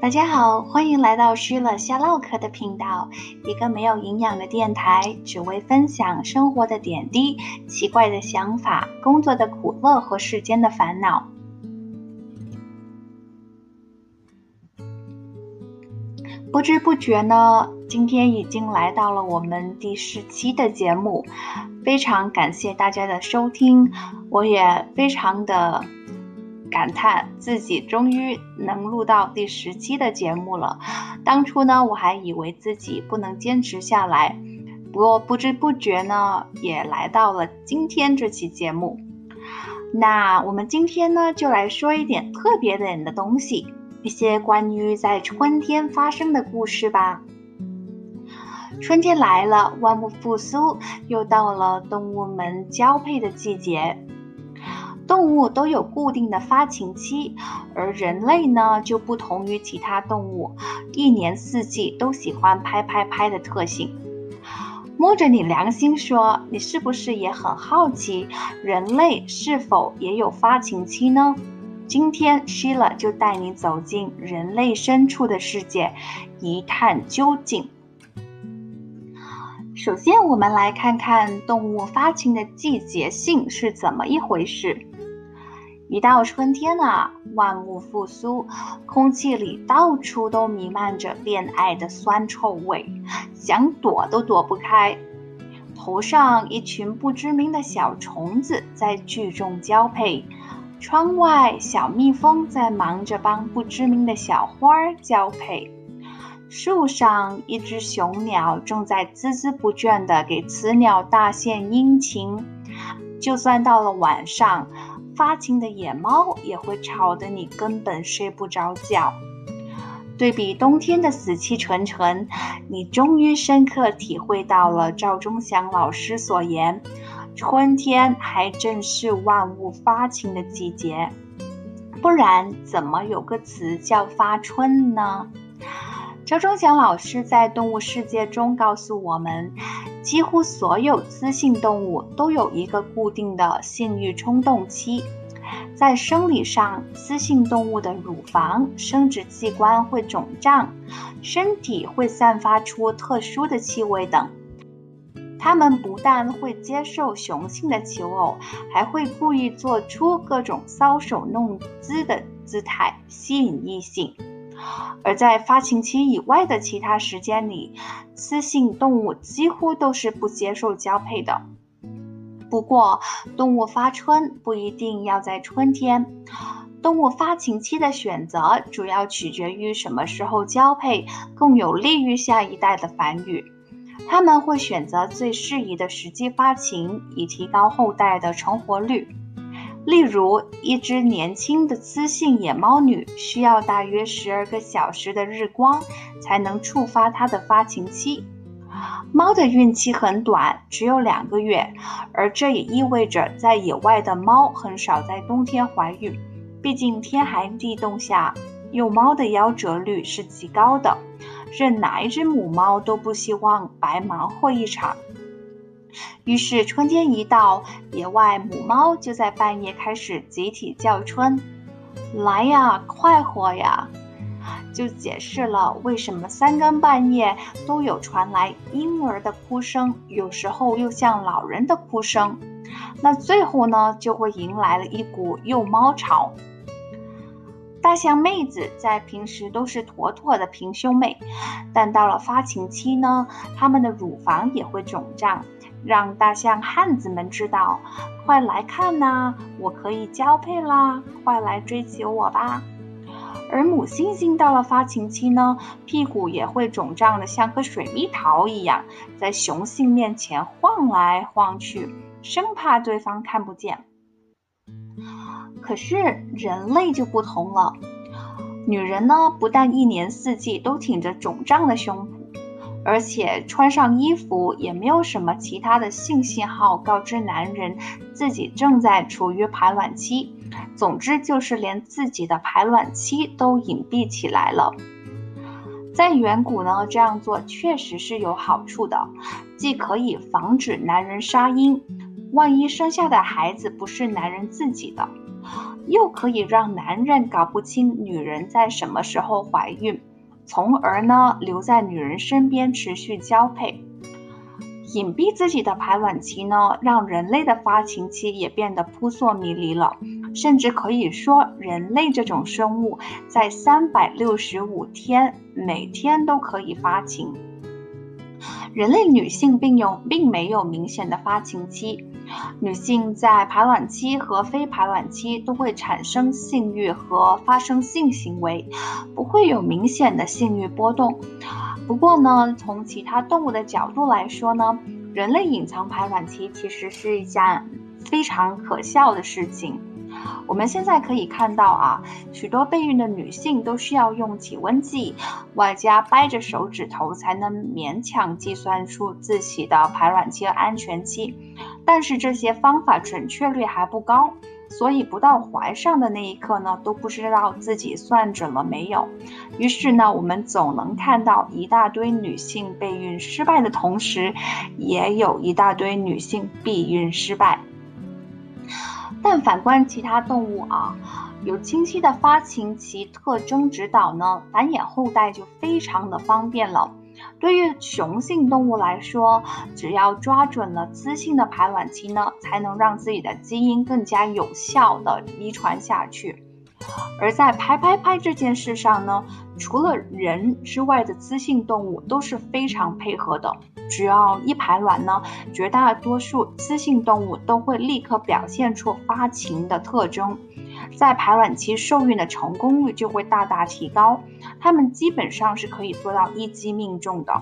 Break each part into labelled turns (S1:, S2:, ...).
S1: 大家好，欢迎来到虚了瞎唠嗑的频道，一个没有营养的电台，只为分享生活的点滴、奇怪的想法、工作的苦乐和世间的烦恼。不知不觉呢，今天已经来到了我们第十期的节目，非常感谢大家的收听，我也非常的。感叹自己终于能录到第十期的节目了。当初呢，我还以为自己不能坚持下来，不过不知不觉呢，也来到了今天这期节目。那我们今天呢，就来说一点特别点的东西，一些关于在春天发生的故事吧。春天来了，万物复苏，又到了动物们交配的季节。动物都有固定的发情期，而人类呢就不同于其他动物，一年四季都喜欢拍拍拍的特性。摸着你良心说，你是不是也很好奇，人类是否也有发情期呢？今天 Sheila 就带你走进人类深处的世界，一探究竟。首先，我们来看看动物发情的季节性是怎么一回事。一到春天啊，万物复苏，空气里到处都弥漫着恋爱的酸臭味，想躲都躲不开。头上一群不知名的小虫子在聚众交配，窗外小蜜蜂在忙着帮不知名的小花儿交配，树上一只雄鸟正在孜孜不倦地给雌鸟大献殷勤。就算到了晚上。发情的野猫也会吵得你根本睡不着觉。对比冬天的死气沉沉，你终于深刻体会到了赵忠祥老师所言：春天还正是万物发情的季节。不然怎么有个词叫发春呢？赵忠祥老师在《动物世界》中告诉我们，几乎所有雌性动物都有一个固定的性欲冲动期。在生理上，雌性动物的乳房、生殖器官会肿胀，身体会散发出特殊的气味等。它们不但会接受雄性的求偶，还会故意做出各种搔首弄姿的姿态，吸引异性。而在发情期以外的其他时间里，雌性动物几乎都是不接受交配的。不过，动物发春不一定要在春天。动物发情期的选择主要取决于什么时候交配更有利于下一代的繁育。它们会选择最适宜的时机发情，以提高后代的成活率。例如，一只年轻的雌性野猫女需要大约十二个小时的日光才能触发它的发情期。猫的孕期很短，只有两个月，而这也意味着在野外的猫很少在冬天怀孕。毕竟天寒地冻下，幼猫的夭折率是极高的，任哪一只母猫都不希望白忙活一场。于是春天一到，野外母猫就在半夜开始集体叫春：“来呀，快活呀！”就解释了为什么三更半夜都有传来婴儿的哭声，有时候又像老人的哭声。那最后呢，就会迎来了一股幼猫潮。大象妹子在平时都是妥妥的平胸妹，但到了发情期呢，它们的乳房也会肿胀。让大象汉子们知道，快来看呐，我可以交配啦！快来追求我吧。而母猩猩到了发情期呢，屁股也会肿胀的像颗水蜜桃一样，在雄性面前晃来晃去，生怕对方看不见。可是人类就不同了，女人呢，不但一年四季都挺着肿胀的胸脯。而且穿上衣服也没有什么其他的性信号告知男人自己正在处于排卵期。总之就是连自己的排卵期都隐蔽起来了。在远古呢，这样做确实是有好处的，既可以防止男人杀婴，万一生下的孩子不是男人自己的，又可以让男人搞不清女人在什么时候怀孕，从而呢留在女人身边持续交配。隐蔽自己的排卵期呢，让人类的发情期也变得扑朔迷离了。甚至可以说，人类这种生物在三百六十五天每天都可以发情。人类女性并有并没有明显的发情期，女性在排卵期和非排卵期都会产生性欲和发生性行为，不会有明显的性欲波动。不过呢，从其他动物的角度来说呢，人类隐藏排卵期其实是一件非常可笑的事情。我们现在可以看到啊，许多备孕的女性都需要用体温计，外加掰着手指头才能勉强计算出自己的排卵期和安全期。但是这些方法准确率还不高，所以不到怀上的那一刻呢，都不知道自己算准了没有。于是呢，我们总能看到一大堆女性备孕失败的同时，也有一大堆女性避孕失败。但反观其他动物啊，有清晰的发情期特征指导呢，繁衍后代就非常的方便了。对于雄性动物来说，只要抓准了雌性的排卵期呢，才能让自己的基因更加有效的遗传下去。而在拍拍拍这件事上呢，除了人之外的雌性动物都是非常配合的。只要一排卵呢，绝大多数雌性动物都会立刻表现出发情的特征，在排卵期受孕的成功率就会大大提高，它们基本上是可以做到一击命中的。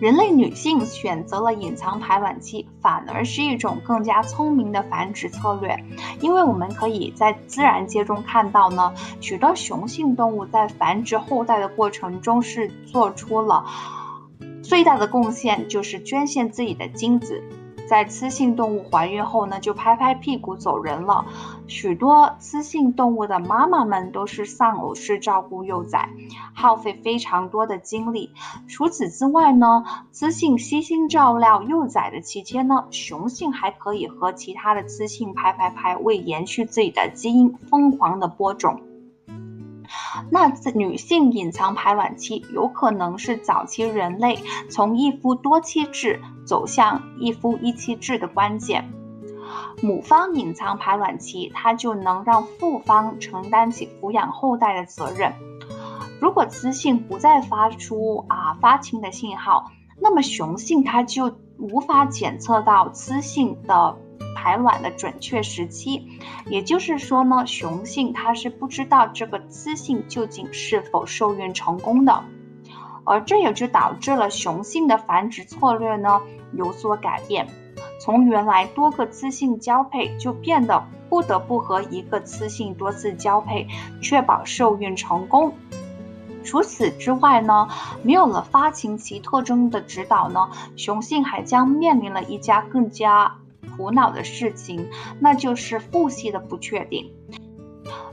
S1: 人类女性选择了隐藏排卵期，反而是一种更加聪明的繁殖策略，因为我们可以在自然界中看到呢，许多雄性动物在繁殖后代的过程中是做出了最大的贡献，就是捐献自己的精子。在雌性动物怀孕后呢，就拍拍屁股走人了。许多雌性动物的妈妈们都是丧偶式照顾幼崽，耗费非常多的精力。除此之外呢，雌性悉心照料幼崽的期间呢，雄性还可以和其他的雌性拍拍拍，为延续自己的基因疯狂的播种。那女性隐藏排卵期有可能是早期人类从一夫多妻制走向一夫一妻制的关键。母方隐藏排卵期，它就能让父方承担起抚养后代的责任。如果雌性不再发出啊发情的信号，那么雄性它就无法检测到雌性的。排卵的准确时期，也就是说呢，雄性它是不知道这个雌性究竟是否受孕成功的，而这也就导致了雄性的繁殖策略呢有所改变，从原来多个雌性交配，就变得不得不和一个雌性多次交配，确保受孕成功。除此之外呢，没有了发情期特征的指导呢，雄性还将面临了一家更加。苦恼的事情，那就是父系的不确定。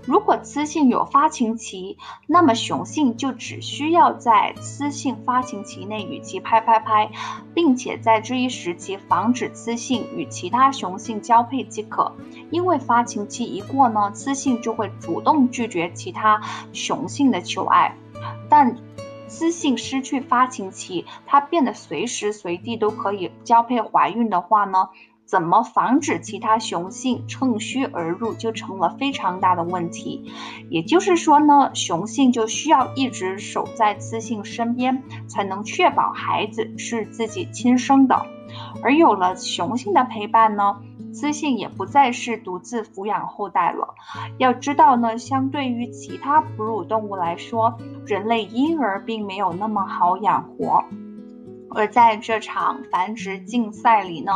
S1: 如果雌性有发情期，那么雄性就只需要在雌性发情期内与其拍拍拍，并且在这一时期防止雌性与其他雄性交配即可。因为发情期一过呢，雌性就会主动拒绝其他雄性的求爱。但雌性失去发情期，它变得随时随地都可以交配怀孕的话呢？怎么防止其他雄性趁虚而入，就成了非常大的问题。也就是说呢，雄性就需要一直守在雌性身边，才能确保孩子是自己亲生的。而有了雄性的陪伴呢，雌性也不再是独自抚养后代了。要知道呢，相对于其他哺乳动物来说，人类婴儿并没有那么好养活。而在这场繁殖竞赛里呢，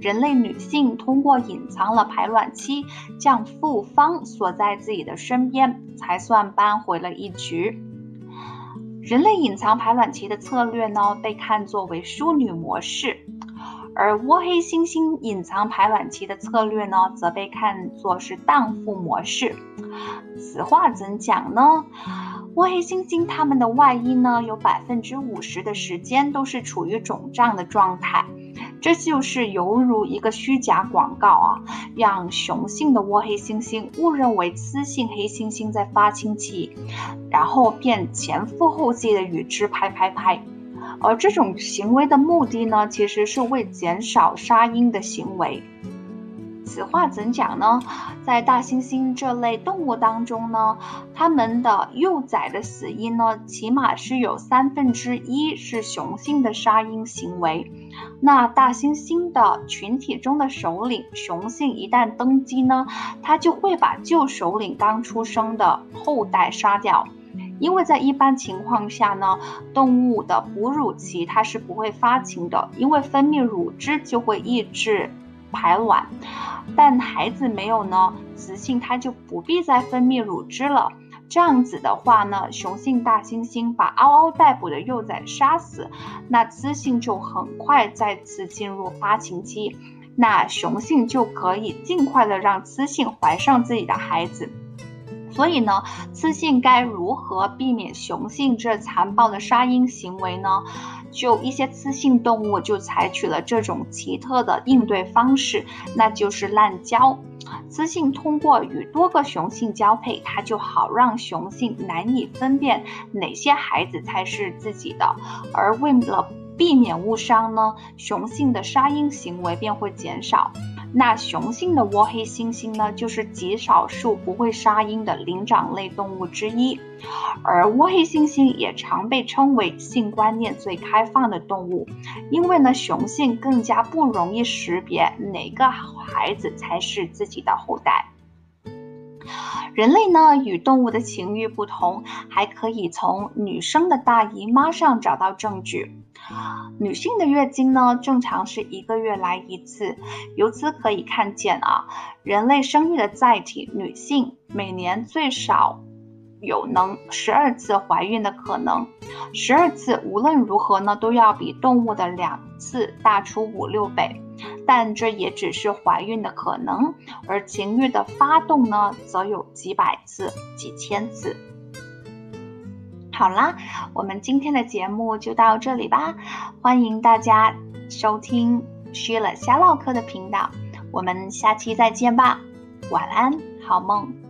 S1: 人类女性通过隐藏了排卵期，将复方锁在自己的身边，才算扳回了一局。人类隐藏排卵期的策略呢，被看作为淑女模式，而倭黑猩猩隐藏排卵期的策略呢，则被看作是荡妇模式。此话怎讲呢？倭黑猩猩它们的外阴呢，有百分之五十的时间都是处于肿胀的状态，这就是犹如一个虚假广告啊，让雄性的窝黑猩猩误认为雌性黑猩猩在发情期，然后便前赴后继的与之拍拍拍。而这种行为的目的呢，其实是为减少杀婴的行为。此话怎讲呢？在大猩猩这类动物当中呢，它们的幼崽的死因呢，起码是有三分之一是雄性的杀婴行为。那大猩猩的群体中的首领雄性一旦登基呢，它就会把旧首领刚出生的后代杀掉。因为在一般情况下呢，动物的哺乳期它是不会发情的，因为分泌乳汁就会抑制排卵。但孩子没有呢，雌性它就不必再分泌乳汁了。这样子的话呢，雄性大猩猩把嗷嗷待哺的幼崽杀死，那雌性就很快再次进入发情期，那雄性就可以尽快的让雌性怀上自己的孩子。所以呢，雌性该如何避免雄性这残暴的杀婴行为呢？就一些雌性动物就采取了这种奇特的应对方式，那就是滥交。雌性通过与多个雄性交配，它就好让雄性难以分辨哪些孩子才是自己的，而为了避免误伤呢，雄性的杀婴行为便会减少。那雄性的倭黑猩猩呢，就是极少数不会杀婴的灵长类动物之一，而倭黑猩猩也常被称为性观念最开放的动物，因为呢，雄性更加不容易识别哪个孩子才是自己的后代。人类呢，与动物的情欲不同，还可以从女生的大姨妈上找到证据。女性的月经呢，正常是一个月来一次。由此可以看见啊，人类生育的载体女性每年最少有能十二次怀孕的可能。十二次无论如何呢，都要比动物的两次大出五六倍。但这也只是怀孕的可能，而情欲的发动呢，则有几百次、几千次。好啦，我们今天的节目就到这里吧。欢迎大家收听薛了瞎唠嗑的频道，我们下期再见吧。晚安，好梦。